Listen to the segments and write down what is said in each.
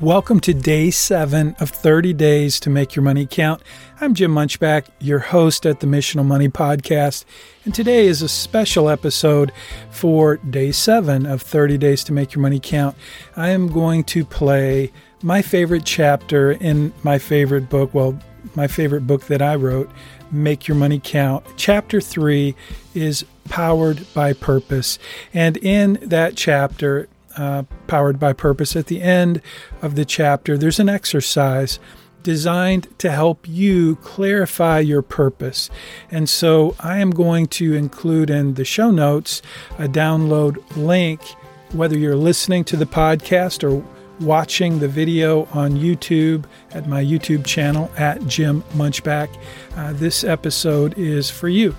Welcome to day seven of 30 Days to Make Your Money Count. I'm Jim Munchbach, your host at the Missional Money Podcast, and today is a special episode for day seven of 30 Days to Make Your Money Count. I am going to play my favorite chapter in my favorite book, well, my favorite book that I wrote, Make Your Money Count. Chapter three is Powered by Purpose, and in that chapter, uh, Powered by Purpose, at the end of the chapter, there's an exercise designed to help you clarify your purpose. And so I am going to include in the show notes a download link, whether you're listening to the podcast or watching the video on YouTube at my YouTube channel at Jim Munchbach. Uh, this episode is for you.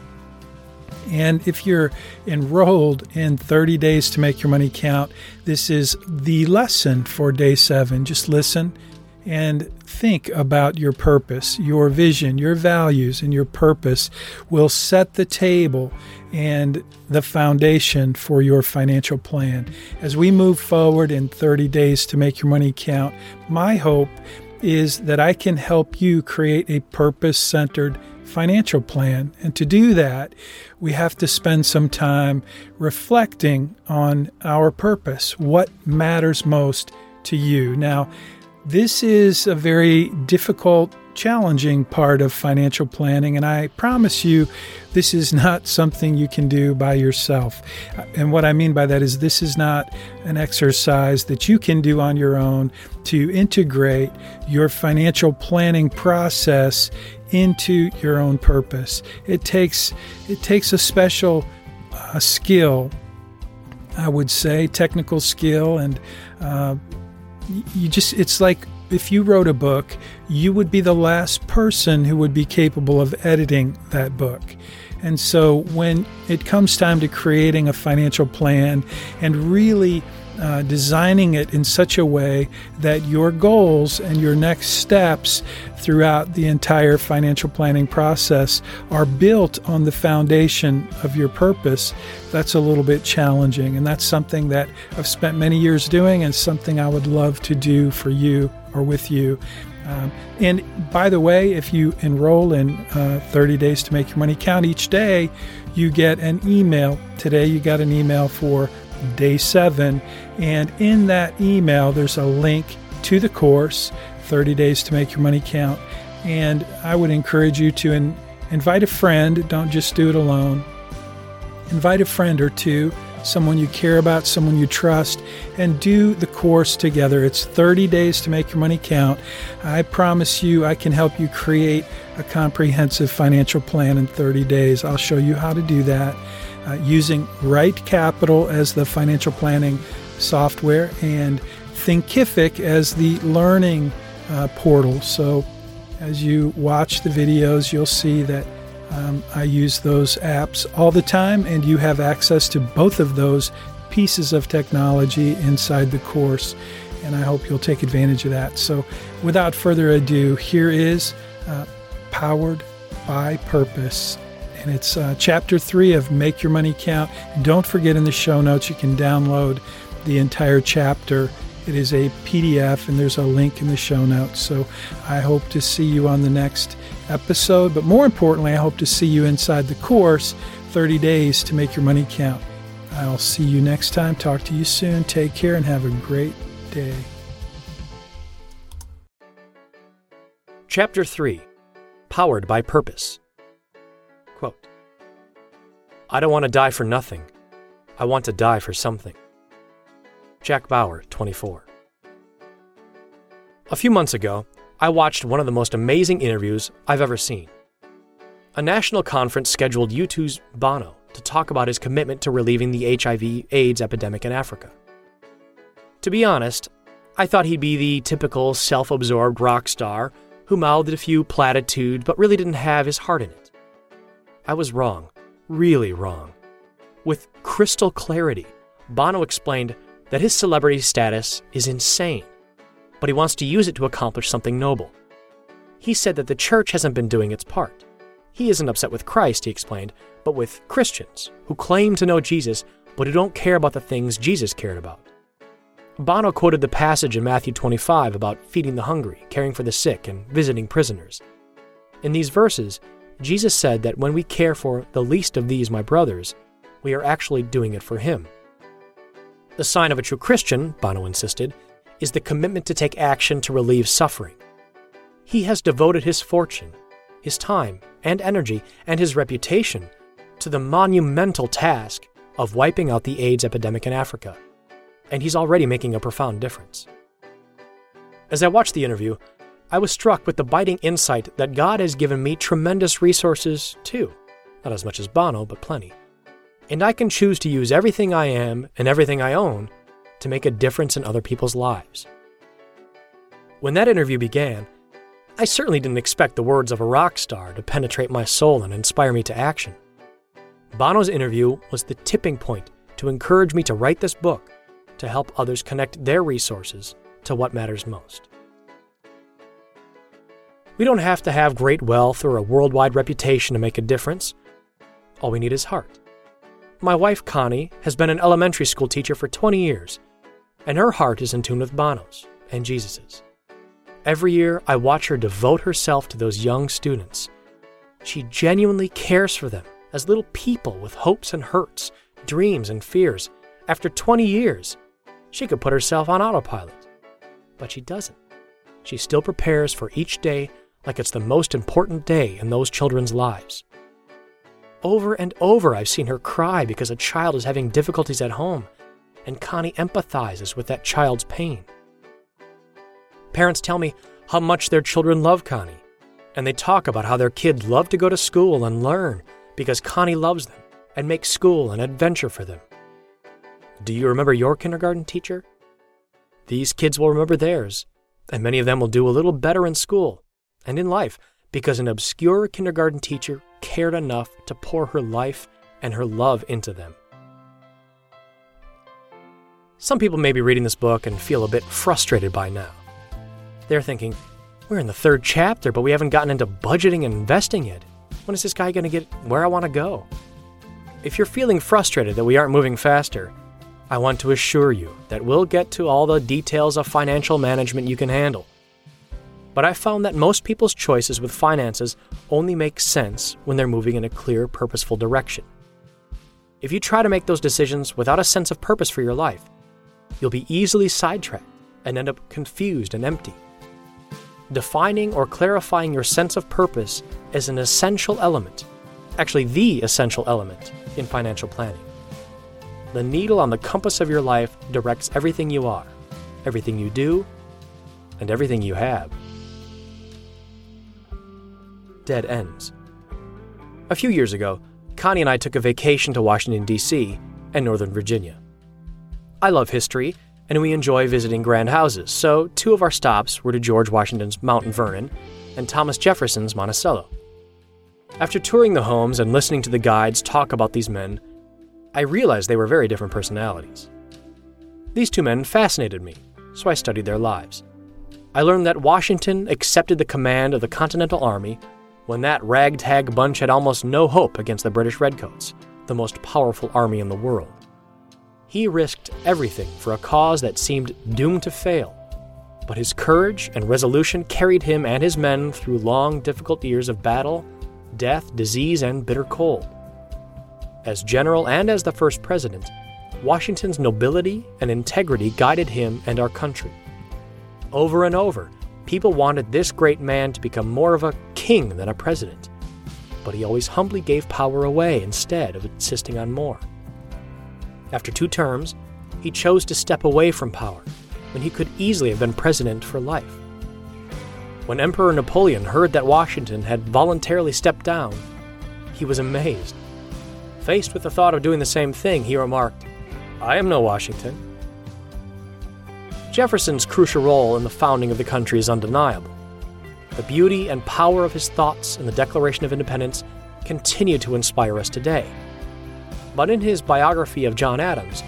And if you're enrolled in 30 days to make your money count, this is the lesson for day seven. Just listen and think about your purpose, your vision, your values, and your purpose will set the table and the foundation for your financial plan. As we move forward in 30 days to make your money count, my hope is that I can help you create a purpose centered financial plan. And to do that, we have to spend some time reflecting on our purpose, what matters most to you. Now, this is a very difficult, challenging part of financial planning, and I promise you, this is not something you can do by yourself. And what I mean by that is, this is not an exercise that you can do on your own to integrate your financial planning process into your own purpose. It takes it takes a special uh, skill, I would say, technical skill, and uh, you just it's like if you wrote a book, you would be the last person who would be capable of editing that book. And so when it comes time to creating a financial plan and really uh, designing it in such a way that your goals and your next steps throughout the entire financial planning process are built on the foundation of your purpose, that's a little bit challenging. And that's something that I've spent many years doing and something I would love to do for you or with you. Um, and by the way, if you enroll in uh, 30 Days to Make Your Money Count each day, you get an email. Today, you got an email for day seven. And in that email, there's a link to the course 30 Days to Make Your Money Count. And I would encourage you to in, invite a friend, don't just do it alone. Invite a friend or two, someone you care about, someone you trust, and do the course together. It's 30 days to make your money count. I promise you, I can help you create a comprehensive financial plan in 30 days. I'll show you how to do that uh, using Right Capital as the financial planning software and Thinkific as the learning uh, portal. So, as you watch the videos, you'll see that um, I use those apps all the time, and you have access to both of those pieces of technology inside the course. And I hope you'll take advantage of that. So, without further ado, here is uh, Powered by Purpose and it's uh, chapter three of Make Your Money Count. And don't forget in the show notes, you can download the entire chapter. It is a PDF, and there's a link in the show notes. So I hope to see you on the next episode. But more importantly, I hope to see you inside the course 30 Days to Make Your Money Count. I'll see you next time. Talk to you soon. Take care and have a great day. Chapter 3 Powered by Purpose. I don't want to die for nothing. I want to die for something. Jack Bauer, 24. A few months ago, I watched one of the most amazing interviews I've ever seen. A national conference scheduled U2's Bono to talk about his commitment to relieving the HIV AIDS epidemic in Africa. To be honest, I thought he'd be the typical self absorbed rock star who mouthed a few platitudes but really didn't have his heart in it. I was wrong, really wrong. With crystal clarity, Bono explained that his celebrity status is insane, but he wants to use it to accomplish something noble. He said that the church hasn't been doing its part. He isn't upset with Christ, he explained, but with Christians who claim to know Jesus but who don't care about the things Jesus cared about. Bono quoted the passage in Matthew 25 about feeding the hungry, caring for the sick, and visiting prisoners. In these verses, Jesus said that when we care for the least of these, my brothers, we are actually doing it for Him. The sign of a true Christian, Bono insisted, is the commitment to take action to relieve suffering. He has devoted his fortune, his time and energy, and his reputation to the monumental task of wiping out the AIDS epidemic in Africa, and he's already making a profound difference. As I watched the interview, I was struck with the biting insight that God has given me tremendous resources too. Not as much as Bono, but plenty. And I can choose to use everything I am and everything I own to make a difference in other people's lives. When that interview began, I certainly didn't expect the words of a rock star to penetrate my soul and inspire me to action. Bono's interview was the tipping point to encourage me to write this book to help others connect their resources to what matters most. We don't have to have great wealth or a worldwide reputation to make a difference. All we need is heart. My wife, Connie, has been an elementary school teacher for 20 years, and her heart is in tune with Bono's and Jesus's. Every year, I watch her devote herself to those young students. She genuinely cares for them as little people with hopes and hurts, dreams and fears. After 20 years, she could put herself on autopilot. But she doesn't. She still prepares for each day like it's the most important day in those children's lives. Over and over, I've seen her cry because a child is having difficulties at home, and Connie empathizes with that child's pain. Parents tell me how much their children love Connie, and they talk about how their kids love to go to school and learn because Connie loves them and makes school an adventure for them. Do you remember your kindergarten teacher? These kids will remember theirs, and many of them will do a little better in school and in life because an obscure kindergarten teacher cared enough to pour her life and her love into them. Some people may be reading this book and feel a bit frustrated by now. They're thinking, we're in the third chapter, but we haven't gotten into budgeting and investing yet. When is this guy going to get where I want to go? If you're feeling frustrated that we aren't moving faster, I want to assure you that we'll get to all the details of financial management you can handle. But I found that most people's choices with finances only make sense when they're moving in a clear, purposeful direction. If you try to make those decisions without a sense of purpose for your life, you'll be easily sidetracked and end up confused and empty. Defining or clarifying your sense of purpose is an essential element, actually, the essential element in financial planning. The needle on the compass of your life directs everything you are, everything you do, and everything you have dead ends. A few years ago, Connie and I took a vacation to Washington, D.C. and Northern Virginia. I love history, and we enjoy visiting grand houses, so two of our stops were to George Washington's Mount Vernon and Thomas Jefferson's Monticello. After touring the homes and listening to the guides talk about these men, I realized they were very different personalities. These two men fascinated me, so I studied their lives. I learned that Washington accepted the command of the Continental Army when that ragtag bunch had almost no hope against the British Redcoats, the most powerful army in the world. He risked everything for a cause that seemed doomed to fail, but his courage and resolution carried him and his men through long, difficult years of battle, death, disease, and bitter cold. As general and as the first president, Washington's nobility and integrity guided him and our country. Over and over, People wanted this great man to become more of a king than a president, but he always humbly gave power away instead of insisting on more. After two terms, he chose to step away from power when he could easily have been president for life. When Emperor Napoleon heard that Washington had voluntarily stepped down, he was amazed. Faced with the thought of doing the same thing, he remarked, I am no Washington. Jefferson's crucial role in the founding of the country is undeniable. The beauty and power of his thoughts in the Declaration of Independence continue to inspire us today. But in his biography of John Adams,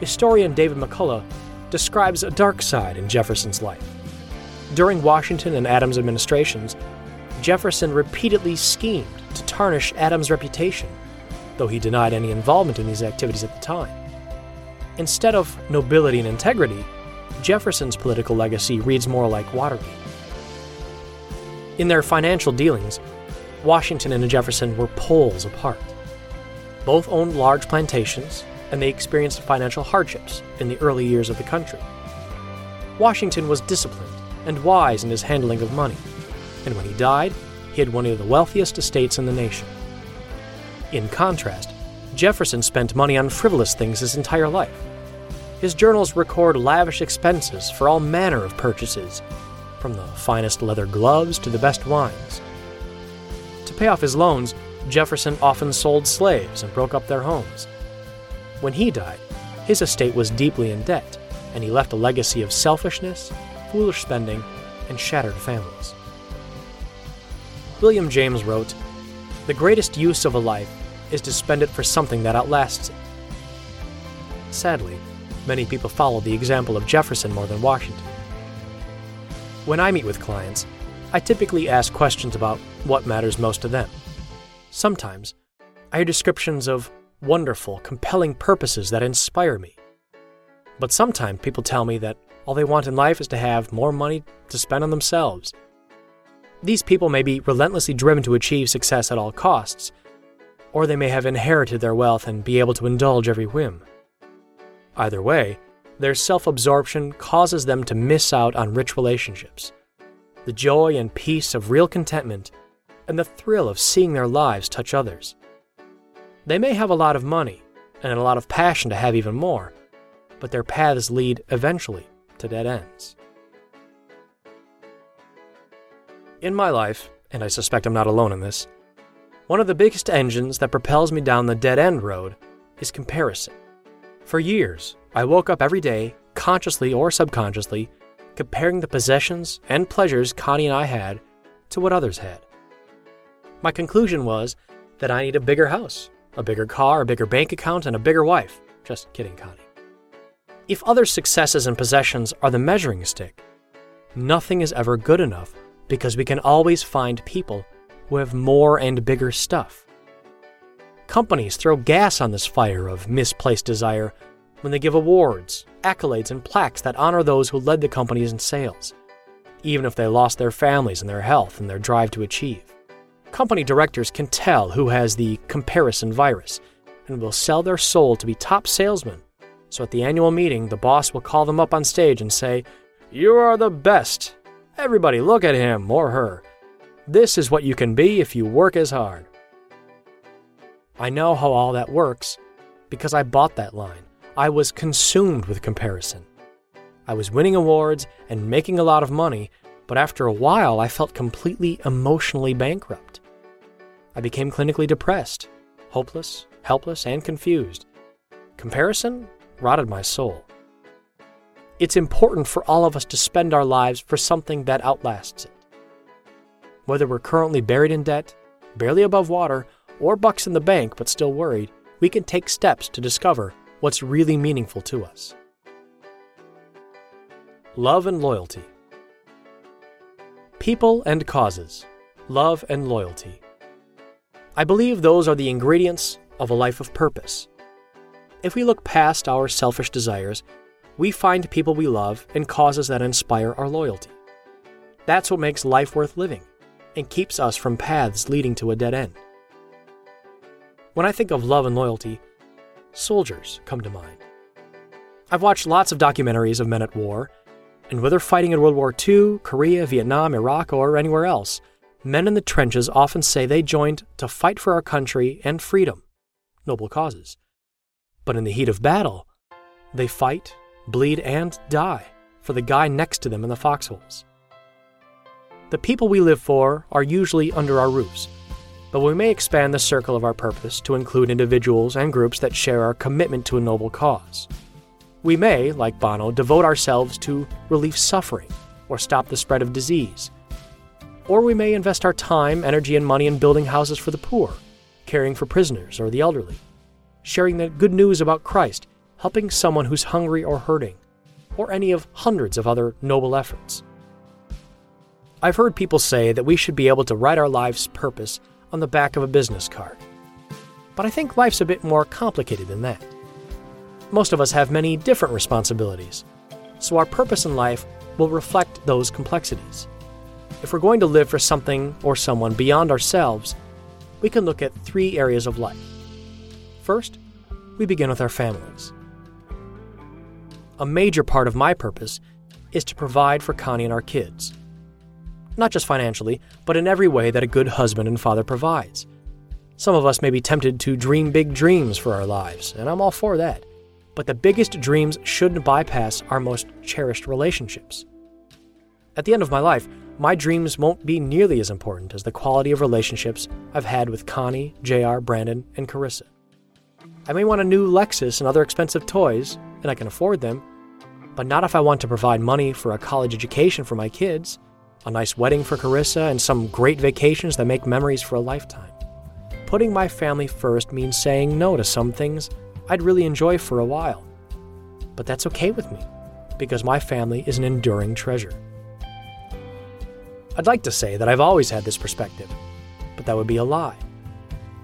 historian David McCullough describes a dark side in Jefferson's life. During Washington and Adams administrations, Jefferson repeatedly schemed to tarnish Adams' reputation, though he denied any involvement in these activities at the time. Instead of nobility and integrity, Jefferson's political legacy reads more like Watergate. In their financial dealings, Washington and Jefferson were poles apart. Both owned large plantations, and they experienced financial hardships in the early years of the country. Washington was disciplined and wise in his handling of money, and when he died, he had one of the wealthiest estates in the nation. In contrast, Jefferson spent money on frivolous things his entire life. His journals record lavish expenses for all manner of purchases, from the finest leather gloves to the best wines. To pay off his loans, Jefferson often sold slaves and broke up their homes. When he died, his estate was deeply in debt, and he left a legacy of selfishness, foolish spending, and shattered families. William James wrote, The greatest use of a life is to spend it for something that outlasts it. Sadly, many people follow the example of Jefferson more than Washington. When I meet with clients, I typically ask questions about what matters most to them. Sometimes, I hear descriptions of wonderful, compelling purposes that inspire me. But sometimes people tell me that all they want in life is to have more money to spend on themselves. These people may be relentlessly driven to achieve success at all costs, or they may have inherited their wealth and be able to indulge every whim. Either way, their self absorption causes them to miss out on rich relationships, the joy and peace of real contentment, and the thrill of seeing their lives touch others. They may have a lot of money and a lot of passion to have even more, but their paths lead eventually to dead ends. In my life, and I suspect I'm not alone in this, one of the biggest engines that propels me down the dead end road is comparison. For years, I woke up every day, consciously or subconsciously, comparing the possessions and pleasures Connie and I had to what others had. My conclusion was that I need a bigger house, a bigger car, a bigger bank account, and a bigger wife. Just kidding, Connie. If other successes and possessions are the measuring stick, nothing is ever good enough because we can always find people who have more and bigger stuff. Companies throw gas on this fire of misplaced desire when they give awards, accolades, and plaques that honor those who led the companies in sales, even if they lost their families and their health and their drive to achieve. Company directors can tell who has the comparison virus and will sell their soul to be top salesmen. So at the annual meeting, the boss will call them up on stage and say, You are the best. Everybody look at him or her. This is what you can be if you work as hard. I know how all that works because I bought that line. I was consumed with comparison. I was winning awards and making a lot of money, but after a while I felt completely emotionally bankrupt. I became clinically depressed, hopeless, helpless, and confused. Comparison rotted my soul. It's important for all of us to spend our lives for something that outlasts it. Whether we're currently buried in debt, barely above water, or bucks in the bank but still worried, we can take steps to discover what's really meaningful to us. Love and loyalty. People and causes. Love and loyalty. I believe those are the ingredients of a life of purpose. If we look past our selfish desires, we find people we love and causes that inspire our loyalty. That's what makes life worth living and keeps us from paths leading to a dead end. When I think of love and loyalty, soldiers come to mind. I've watched lots of documentaries of men at war, and whether fighting in World War II, Korea, Vietnam, Iraq, or anywhere else, men in the trenches often say they joined to fight for our country and freedom, noble causes. But in the heat of battle, they fight, bleed, and die for the guy next to them in the foxholes. The people we live for are usually under our roofs, but we may expand the circle of our purpose to include individuals and groups that share our commitment to a noble cause. We may, like Bono, devote ourselves to relieve suffering or stop the spread of disease. Or we may invest our time, energy, and money in building houses for the poor, caring for prisoners or the elderly, sharing the good news about Christ, helping someone who's hungry or hurting, or any of hundreds of other noble efforts. I've heard people say that we should be able to write our life's purpose on the back of a business card. But I think life's a bit more complicated than that. Most of us have many different responsibilities, so our purpose in life will reflect those complexities. If we're going to live for something or someone beyond ourselves, we can look at three areas of life. First, we begin with our families. A major part of my purpose is to provide for Connie and our kids. Not just financially, but in every way that a good husband and father provides. Some of us may be tempted to dream big dreams for our lives, and I'm all for that. But the biggest dreams shouldn't bypass our most cherished relationships. At the end of my life, my dreams won't be nearly as important as the quality of relationships I've had with Connie, JR, Brandon, and Carissa. I may want a new Lexus and other expensive toys, and I can afford them, but not if I want to provide money for a college education for my kids, a nice wedding for Carissa, and some great vacations that make memories for a lifetime. Putting my family first means saying no to some things I'd really enjoy for a while. But that's okay with me, because my family is an enduring treasure. I'd like to say that I've always had this perspective, but that would be a lie.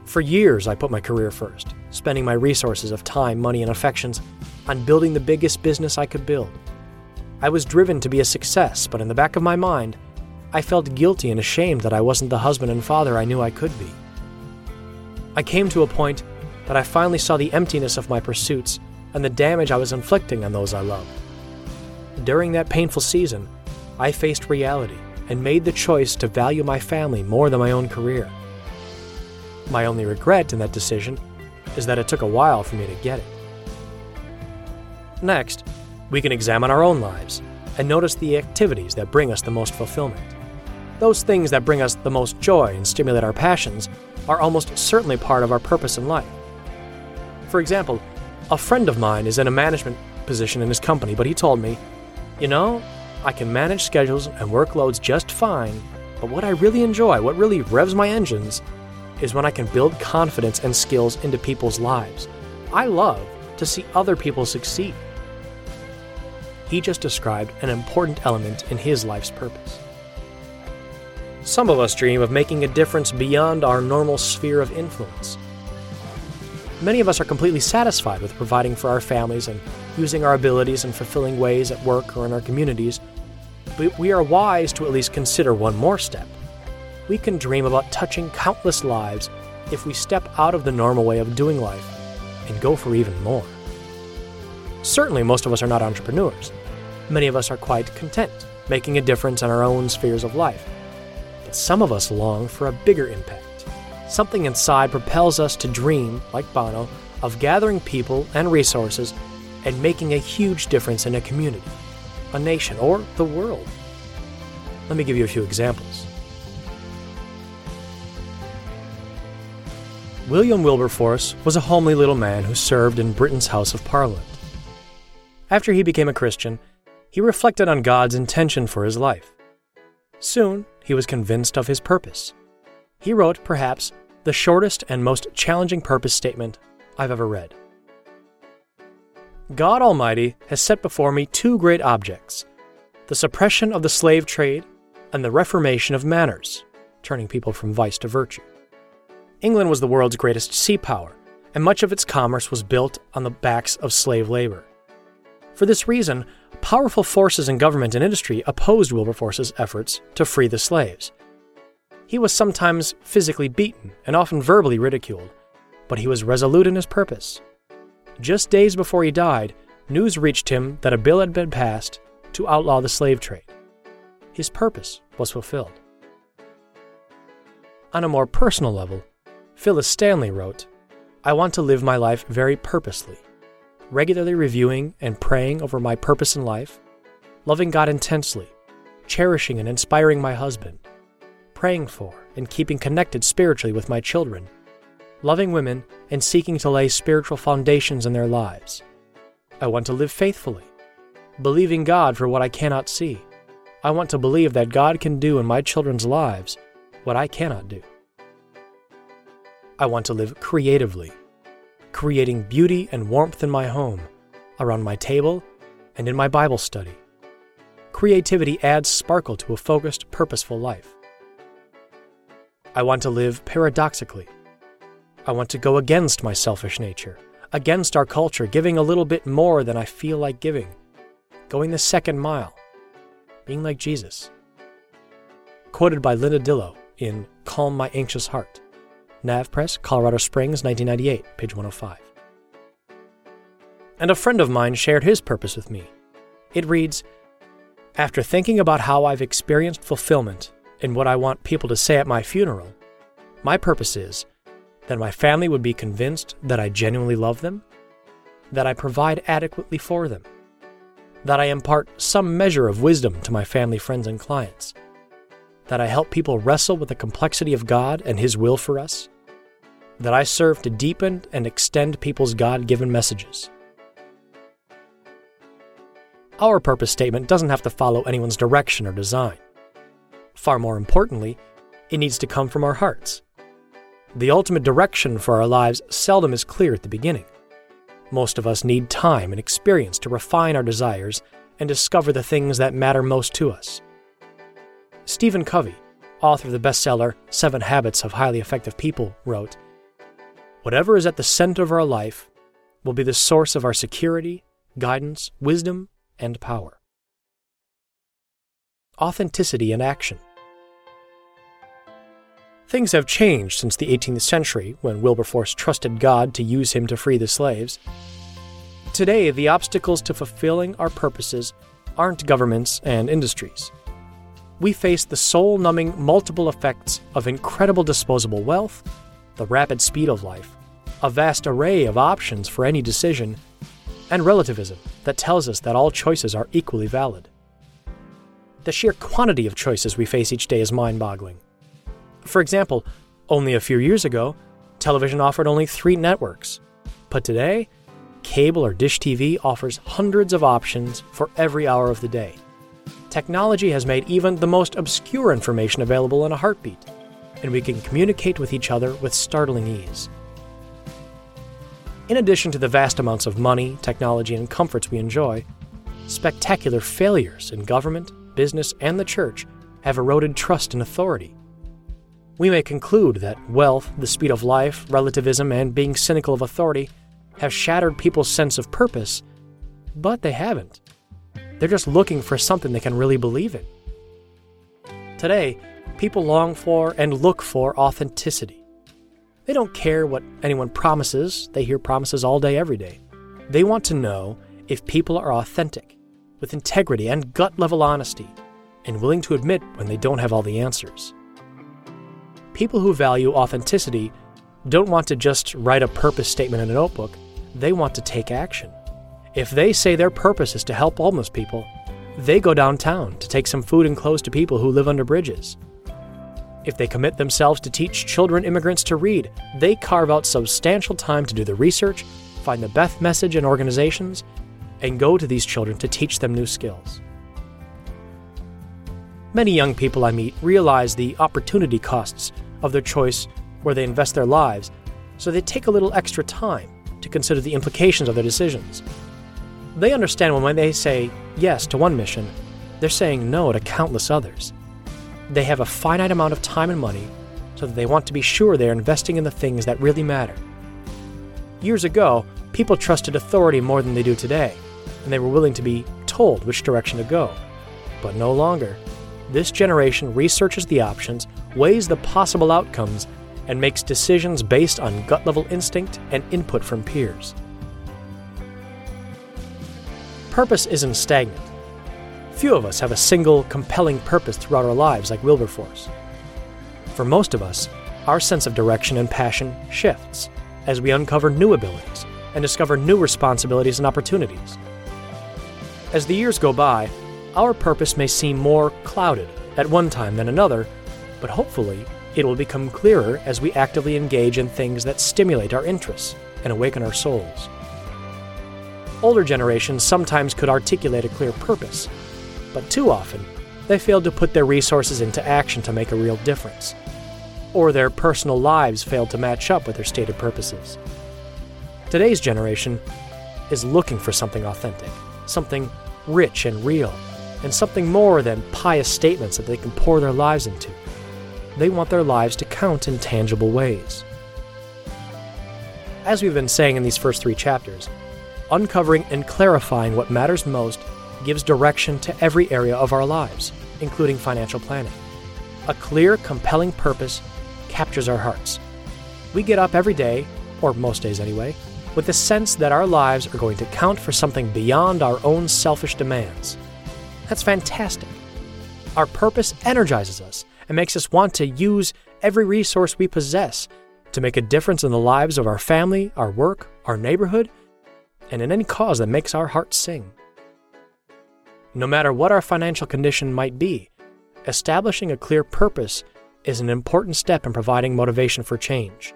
For years, I put my career first, spending my resources of time, money, and affections on building the biggest business I could build. I was driven to be a success, but in the back of my mind, I felt guilty and ashamed that I wasn't the husband and father I knew I could be. I came to a point that I finally saw the emptiness of my pursuits and the damage I was inflicting on those I loved. During that painful season, I faced reality and made the choice to value my family more than my own career. My only regret in that decision is that it took a while for me to get it. Next, we can examine our own lives and notice the activities that bring us the most fulfillment. Those things that bring us the most joy and stimulate our passions are almost certainly part of our purpose in life. For example, a friend of mine is in a management position in his company, but he told me, You know, I can manage schedules and workloads just fine, but what I really enjoy, what really revs my engines, is when I can build confidence and skills into people's lives. I love to see other people succeed. He just described an important element in his life's purpose. Some of us dream of making a difference beyond our normal sphere of influence. Many of us are completely satisfied with providing for our families and using our abilities in fulfilling ways at work or in our communities, but we are wise to at least consider one more step. We can dream about touching countless lives if we step out of the normal way of doing life and go for even more. Certainly, most of us are not entrepreneurs. Many of us are quite content, making a difference in our own spheres of life some of us long for a bigger impact. Something inside propels us to dream, like Bono, of gathering people and resources and making a huge difference in a community, a nation, or the world. Let me give you a few examples. William Wilberforce was a homely little man who served in Britain's House of Parliament. After he became a Christian, he reflected on God's intention for his life. Soon, he was convinced of his purpose. He wrote, perhaps, the shortest and most challenging purpose statement I've ever read. God Almighty has set before me two great objects the suppression of the slave trade and the reformation of manners, turning people from vice to virtue. England was the world's greatest sea power, and much of its commerce was built on the backs of slave labor. For this reason, powerful forces in government and industry opposed Wilberforce's efforts to free the slaves. He was sometimes physically beaten and often verbally ridiculed, but he was resolute in his purpose. Just days before he died, news reached him that a bill had been passed to outlaw the slave trade. His purpose was fulfilled. On a more personal level, Phyllis Stanley wrote, I want to live my life very purposely regularly reviewing and praying over my purpose in life, loving God intensely, cherishing and inspiring my husband, praying for and keeping connected spiritually with my children, loving women and seeking to lay spiritual foundations in their lives. I want to live faithfully, believing God for what I cannot see. I want to believe that God can do in my children's lives what I cannot do. I want to live creatively creating beauty and warmth in my home, around my table, and in my Bible study. Creativity adds sparkle to a focused, purposeful life. I want to live paradoxically. I want to go against my selfish nature, against our culture, giving a little bit more than I feel like giving, going the second mile, being like Jesus. Quoted by Linda Dillow in Calm My Anxious Heart, NavPress, Colorado Springs, 1998, page 105. And a friend of mine shared his purpose with me. It reads After thinking about how I've experienced fulfillment in what I want people to say at my funeral, my purpose is that my family would be convinced that I genuinely love them, that I provide adequately for them, that I impart some measure of wisdom to my family, friends, and clients, that I help people wrestle with the complexity of God and His will for us, that I serve to deepen and extend people's God given messages. Our purpose statement doesn't have to follow anyone's direction or design. Far more importantly, it needs to come from our hearts. The ultimate direction for our lives seldom is clear at the beginning. Most of us need time and experience to refine our desires and discover the things that matter most to us. Stephen Covey, author of the bestseller Seven Habits of Highly Effective People, wrote Whatever is at the center of our life will be the source of our security, guidance, wisdom, and power. Authenticity in action. Things have changed since the 18th century when Wilberforce trusted God to use him to free the slaves. Today, the obstacles to fulfilling our purposes aren't governments and industries. We face the soul numbing multiple effects of incredible disposable wealth, the rapid speed of life, a vast array of options for any decision, and relativism that tells us that all choices are equally valid. The sheer quantity of choices we face each day is mind boggling. For example, only a few years ago, television offered only three networks. But today, cable or dish TV offers hundreds of options for every hour of the day. Technology has made even the most obscure information available in a heartbeat, and we can communicate with each other with startling ease. In addition to the vast amounts of money, technology, and comforts we enjoy, spectacular failures in government, business, and the church have eroded trust and authority. We may conclude that wealth, the speed of life, relativism, and being cynical of authority have shattered people's sense of purpose, but they haven't. They're just looking for something they can really believe in. Today, people long for and look for authenticity. They don't care what anyone promises, they hear promises all day, every day. They want to know if people are authentic, with integrity and gut level honesty, and willing to admit when they don't have all the answers people who value authenticity don't want to just write a purpose statement in a notebook, they want to take action. If they say their purpose is to help homeless people, they go downtown to take some food and clothes to people who live under bridges. If they commit themselves to teach children immigrants to read, they carve out substantial time to do the research, find the best message and organizations, and go to these children to teach them new skills. Many young people I meet realize the opportunity costs of their choice where they invest their lives, so they take a little extra time to consider the implications of their decisions. They understand when they say yes to one mission, they're saying no to countless others. They have a finite amount of time and money, so they want to be sure they're investing in the things that really matter. Years ago, people trusted authority more than they do today, and they were willing to be told which direction to go. But no longer. This generation researches the options, weighs the possible outcomes, and makes decisions based on gut level instinct and input from peers. Purpose isn't stagnant. Few of us have a single, compelling purpose throughout our lives like Wilberforce. For most of us, our sense of direction and passion shifts as we uncover new abilities and discover new responsibilities and opportunities. As the years go by, our purpose may seem more clouded at one time than another, but hopefully it will become clearer as we actively engage in things that stimulate our interests and awaken our souls. Older generations sometimes could articulate a clear purpose, but too often they failed to put their resources into action to make a real difference, or their personal lives failed to match up with their stated purposes. Today's generation is looking for something authentic, something rich and real and something more than pious statements that they can pour their lives into. They want their lives to count in tangible ways. As we've been saying in these first three chapters, uncovering and clarifying what matters most gives direction to every area of our lives, including financial planning. A clear, compelling purpose captures our hearts. We get up every day, or most days anyway, with the sense that our lives are going to count for something beyond our own selfish demands. That's fantastic. Our purpose energizes us and makes us want to use every resource we possess to make a difference in the lives of our family, our work, our neighborhood, and in any cause that makes our hearts sing. No matter what our financial condition might be, establishing a clear purpose is an important step in providing motivation for change.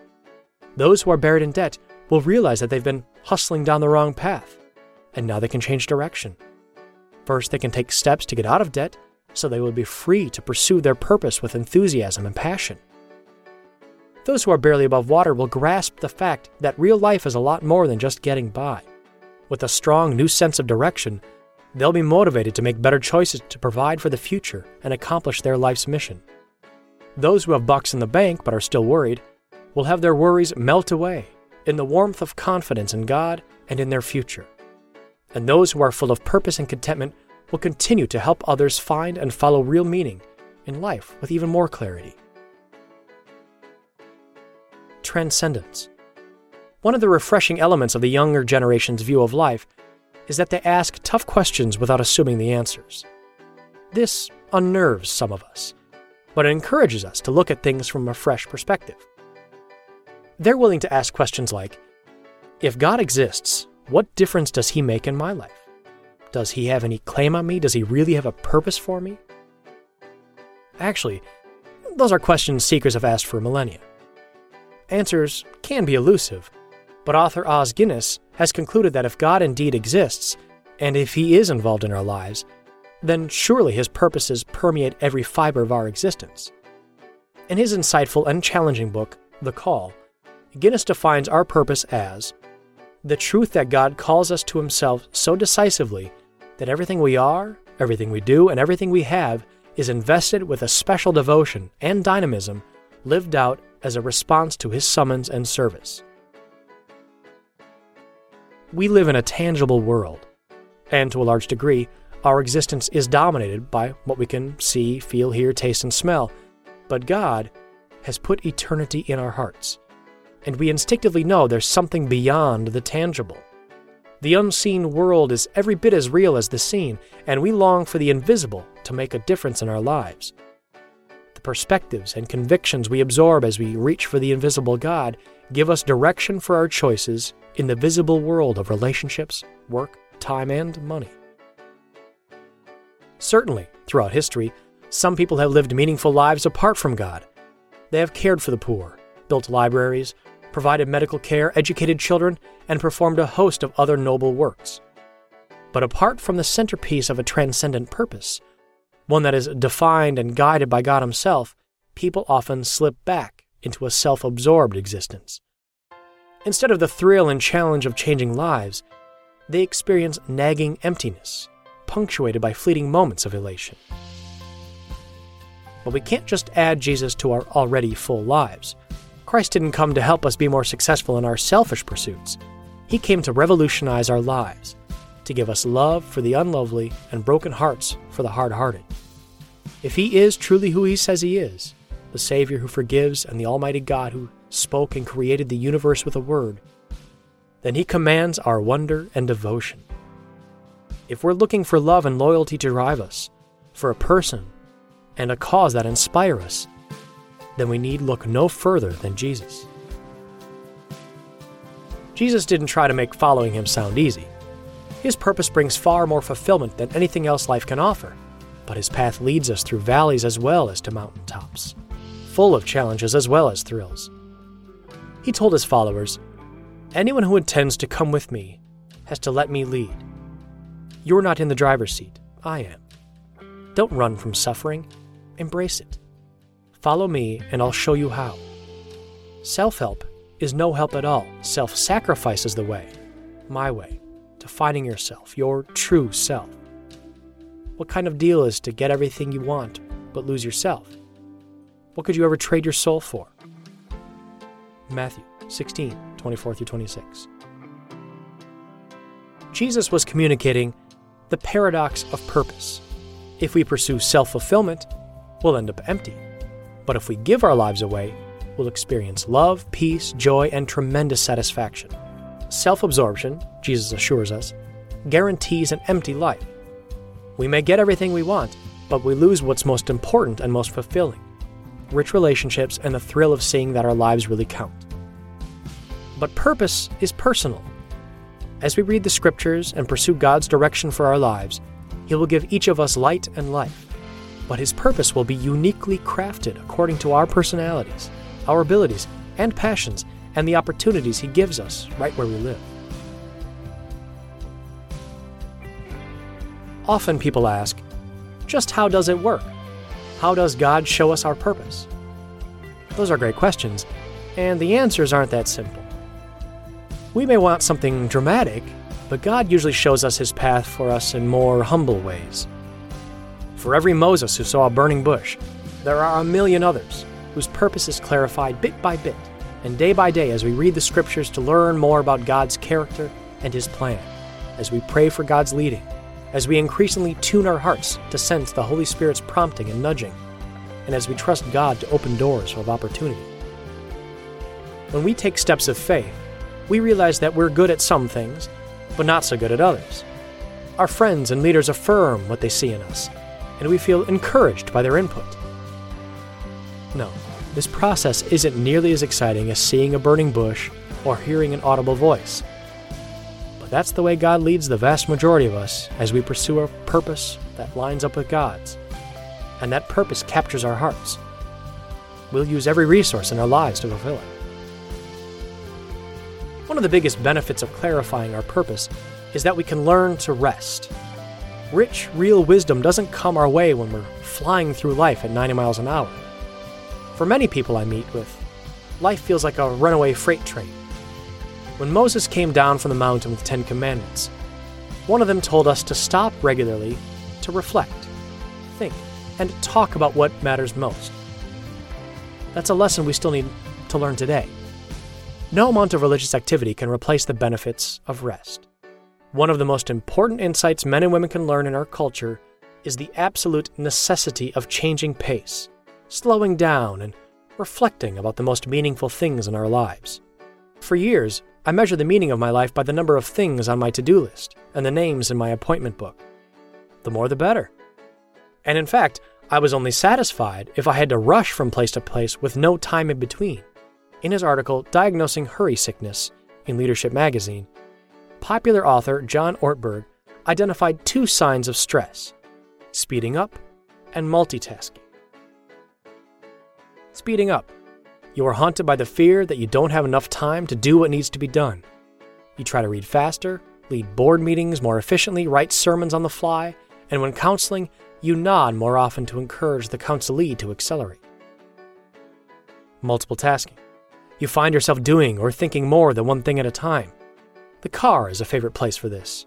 Those who are buried in debt will realize that they've been hustling down the wrong path, and now they can change direction. First, they can take steps to get out of debt so they will be free to pursue their purpose with enthusiasm and passion. Those who are barely above water will grasp the fact that real life is a lot more than just getting by. With a strong new sense of direction, they'll be motivated to make better choices to provide for the future and accomplish their life's mission. Those who have bucks in the bank but are still worried will have their worries melt away in the warmth of confidence in God and in their future. And those who are full of purpose and contentment will continue to help others find and follow real meaning in life with even more clarity. Transcendence. One of the refreshing elements of the younger generation's view of life is that they ask tough questions without assuming the answers. This unnerves some of us, but it encourages us to look at things from a fresh perspective. They're willing to ask questions like If God exists, what difference does he make in my life? Does he have any claim on me? Does he really have a purpose for me? Actually, those are questions seekers have asked for millennia. Answers can be elusive, but author Os Guinness has concluded that if God indeed exists, and if he is involved in our lives, then surely his purposes permeate every fiber of our existence. In his insightful and challenging book, The Call, Guinness defines our purpose as the truth that God calls us to himself so decisively that everything we are, everything we do, and everything we have is invested with a special devotion and dynamism lived out as a response to his summons and service. We live in a tangible world, and to a large degree, our existence is dominated by what we can see, feel, hear, taste, and smell. But God has put eternity in our hearts, and we instinctively know there's something beyond the tangible. The unseen world is every bit as real as the seen, and we long for the invisible to make a difference in our lives. The perspectives and convictions we absorb as we reach for the invisible God give us direction for our choices in the visible world of relationships, work, time, and money. Certainly, throughout history, some people have lived meaningful lives apart from God. They have cared for the poor, built libraries, provided medical care, educated children, and performed a host of other noble works. But apart from the centerpiece of a transcendent purpose, one that is defined and guided by God Himself, people often slip back into a self absorbed existence. Instead of the thrill and challenge of changing lives, they experience nagging emptiness, punctuated by fleeting moments of elation. But we can't just add Jesus to our already full lives. Christ didn't come to help us be more successful in our selfish pursuits. He came to revolutionize our lives, to give us love for the unlovely and broken hearts for the hard hearted. If He is truly who He says He is, the Savior who forgives and the Almighty God who spoke and created the universe with a word, then He commands our wonder and devotion. If we're looking for love and loyalty to drive us, for a person and a cause that inspire us, then we need look no further than Jesus. Jesus didn't try to make following him sound easy. His purpose brings far more fulfillment than anything else life can offer, but his path leads us through valleys as well as to mountain tops, full of challenges as well as thrills. He told his followers, Anyone who intends to come with me has to let me lead. You're not in the driver's seat, I am. Don't run from suffering, embrace it. Follow me, and I'll show you how. Self help is no help at all. Self sacrifice is the way, my way, to finding yourself, your true self. What kind of deal is to get everything you want but lose yourself? What could you ever trade your soul for? Matthew 16, 24 through 26. Jesus was communicating the paradox of purpose. If we pursue self fulfillment, we'll end up empty. But if we give our lives away, we'll experience love, peace, joy, and tremendous satisfaction. Self absorption, Jesus assures us, guarantees an empty life. We may get everything we want, but we lose what's most important and most fulfilling rich relationships and the thrill of seeing that our lives really count. But purpose is personal. As we read the scriptures and pursue God's direction for our lives, He will give each of us light and life. But His purpose will be uniquely crafted according to our personalities, our abilities, and passions, and the opportunities He gives us right where we live. Often people ask, just how does it work? How does God show us our purpose? Those are great questions, and the answers aren't that simple. We may want something dramatic, but God usually shows us his path for us in more humble ways. For every Moses who saw a burning bush, there are a million others whose purpose is clarified bit by bit and day by day as we read the scriptures to learn more about God's character and his plan, as we pray for God's leading as we increasingly tune our hearts to sense the Holy Spirit's prompting and nudging, and as we trust God to open doors of opportunity. When we take steps of faith, we realize that we're good at some things, but not so good at others. Our friends and leaders affirm what they see in us, and we feel encouraged by their input. No, this process isn't nearly as exciting as seeing a burning bush or hearing an audible voice. That's the way God leads the vast majority of us as we pursue a purpose that lines up with God's. And that purpose captures our hearts. We'll use every resource in our lives to fulfill it. One of the biggest benefits of clarifying our purpose is that we can learn to rest. Rich, real wisdom doesn't come our way when we're flying through life at 90 miles an hour. For many people I meet with, life feels like a runaway freight train when Moses came down from the mountain with the Ten Commandments. One of them told us to stop regularly to reflect, think, and talk about what matters most. That's a lesson we still need to learn today. No amount of religious activity can replace the benefits of rest. One of the most important insights men and women can learn in our culture is the absolute necessity of changing pace, slowing down, and reflecting about the most meaningful things in our lives. For years, I measure the meaning of my life by the number of things on my to do list and the names in my appointment book. The more the better. And in fact, I was only satisfied if I had to rush from place to place with no time in between. In his article, Diagnosing Hurry Sickness in Leadership Magazine, popular author John Ortberg identified two signs of stress speeding up and multitasking. Speeding up you are haunted by the fear that you don't have enough time to do what needs to be done. You try to read faster, lead board meetings more efficiently, write sermons on the fly, and when counseling, you nod more often to encourage the counselee to accelerate. Multiple tasking. You find yourself doing or thinking more than one thing at a time. The car is a favorite place for this.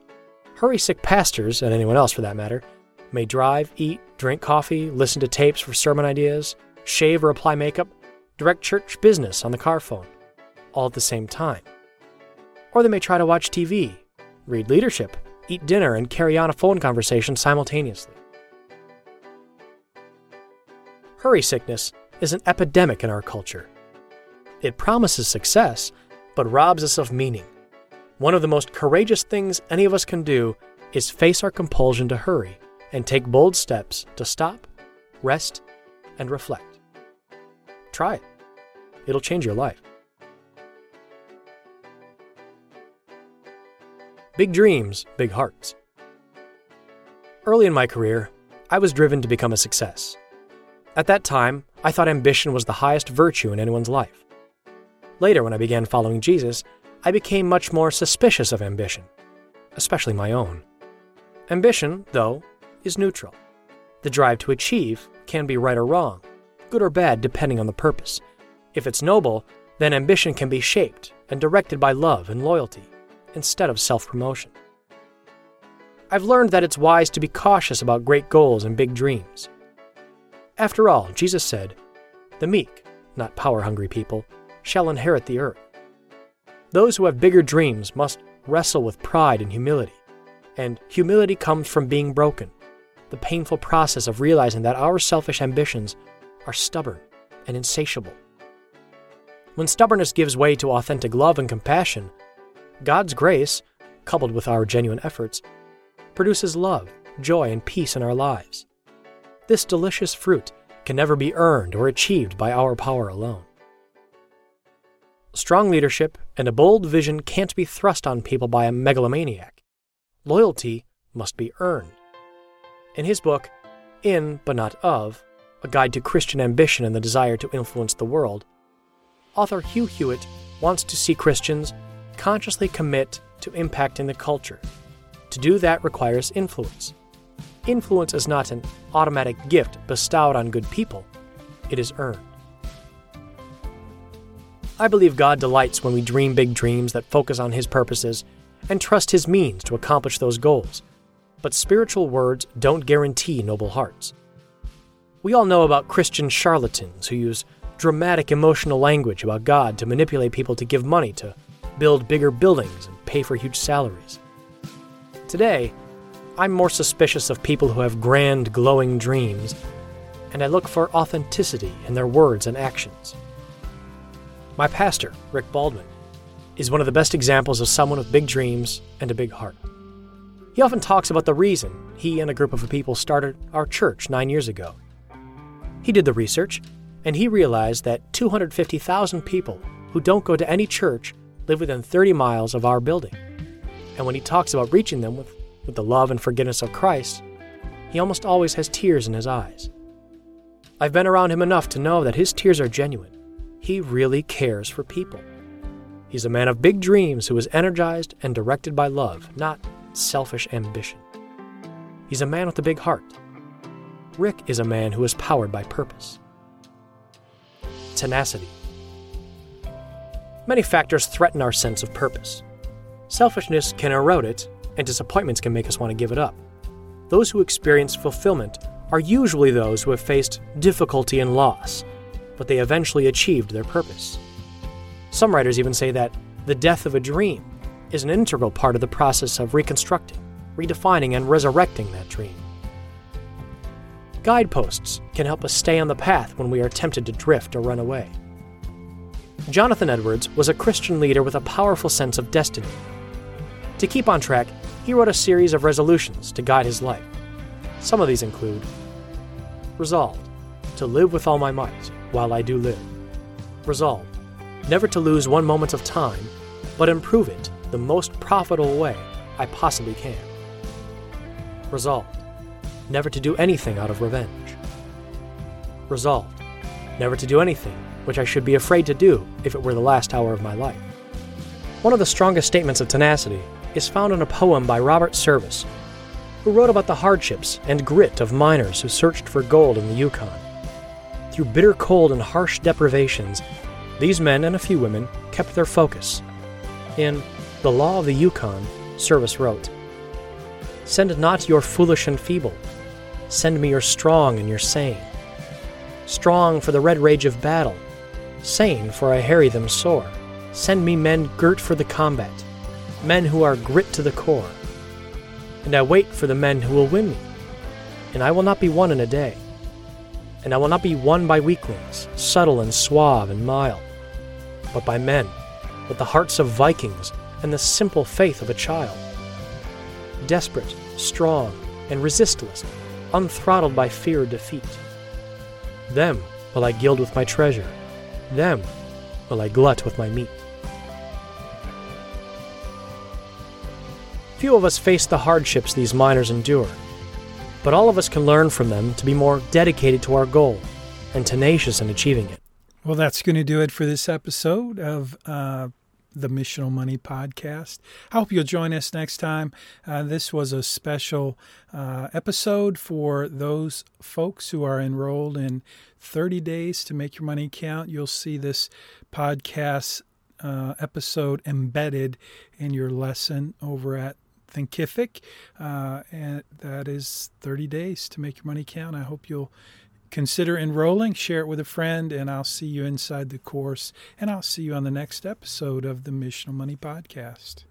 Hurry sick pastors, and anyone else for that matter, may drive, eat, drink coffee, listen to tapes for sermon ideas, shave or apply makeup, direct church business on the car phone, all at the same time. Or they may try to watch TV, read leadership, eat dinner, and carry on a phone conversation simultaneously. Hurry sickness is an epidemic in our culture. It promises success, but robs us of meaning. One of the most courageous things any of us can do is face our compulsion to hurry and take bold steps to stop, rest, and reflect. Try it. It'll change your life. Big dreams, big hearts. Early in my career, I was driven to become a success. At that time, I thought ambition was the highest virtue in anyone's life. Later, when I began following Jesus, I became much more suspicious of ambition, especially my own. Ambition, though, is neutral. The drive to achieve can be right or wrong, good or bad depending on the purpose, if it's noble, then ambition can be shaped and directed by love and loyalty instead of self promotion. I've learned that it's wise to be cautious about great goals and big dreams. After all, Jesus said, The meek, not power hungry people, shall inherit the earth. Those who have bigger dreams must wrestle with pride and humility, And humility comes from being broken, the painful process of realizing that our selfish ambitions are stubborn and insatiable. When stubbornness gives way to authentic love and compassion, God's grace, coupled with our genuine efforts, produces love, joy, and peace in our lives. This delicious fruit can never be earned or achieved by our power alone. Strong leadership and a bold vision can't be thrust on people by a megalomaniac. Loyalty must be earned. In his book, In But Not Of, A Guide to Christian Ambition and the Desire to Influence the World, author Hugh Hewitt wants to see Christians consciously commit to impacting the culture. To do that requires influence. Influence is not an automatic gift bestowed on good people, it is earned. I believe God delights when we dream big dreams that focus on His purposes and trust His means to accomplish those goals. But spiritual words don't guarantee noble hearts. We all know about Christian charlatans who use dramatic emotional language about God to manipulate people to give money to build bigger buildings and pay for huge salaries. Today, I'm more suspicious of people who have grand, glowing dreams, and I look for authenticity in their words and actions. My pastor, Rick Baldwin, is one of the best examples of someone with big dreams and a big heart. He often talks about the reason he and a group of people started our church nine years ago. He did the research, and he realized that 250,000 people who don't go to any church live within 30 miles of our building. And when he talks about reaching them with with the love and forgiveness of Christ, he almost always has tears in his eyes. I've been around him enough to know that his tears are genuine. He really cares for people. He's a man of big dreams who is energized and directed by love, not selfish ambition. He's a man with a big heart. Rick is a man who is powered by purpose. Tenacity. Many factors threaten our sense of purpose. Selfishness can erode it, and disappointments can make us want to give it up. Those who experience fulfillment are usually those who have faced difficulty and loss, but they eventually achieved their purpose. Some writers even say that the death of a dream is an integral part of the process of reconstructing, redefining, and resurrecting that dream. Guideposts can help us stay on the path when we are tempted to drift or run away. Jonathan Edwards was a Christian leader with a powerful sense of destiny. To keep on track, he wrote a series of resolutions to guide his life. Some of these include Resolved to live with all my might while I do live. Resolved never to lose one moment of time, but improve it the most profitable way I possibly can. Resolved never to do anything out of revenge. Resolved never to do anything which I should be afraid to do if it were the last hour of my life. One of the strongest statements of tenacity is found in a poem by Robert Service, who wrote about the hardships and grit of miners who searched for gold in the Yukon. Through bitter cold and harsh deprivations, these men and a few women kept their focus. In The Law of the Yukon, Service wrote Send not your foolish and feeble, send me your strong and your sane. Strong for the red rage of battle, sane for I harry them sore. Send me men girt for the combat men who are grit to the core. And I wait for the men who will win me. And I will not be won in a day. And I will not be won by weaklings, subtle and suave and mild, but by men with the hearts of Vikings and the simple faith of a child. Desperate, strong, and resistless, unthrottled by fear or defeat. Them will I gild with my treasure. Them will I glut with my meat. Few of us face the hardships these miners endure, but all of us can learn from them to be more dedicated to our goal and tenacious in achieving it. Well, that's going to do it for this episode of uh, the Missional Money Podcast. I hope you'll join us next time. Uh, this was a special uh, episode for those folks who are enrolled in 30 Days to Make Your Money Count. You'll see this podcast uh, episode embedded in your lesson over at Thinkific, uh, and that is 30 days to make your money count. I hope you'll consider enrolling, share it with a friend, and I'll see you inside the course. And I'll see you on the next episode of the Missional Money Podcast.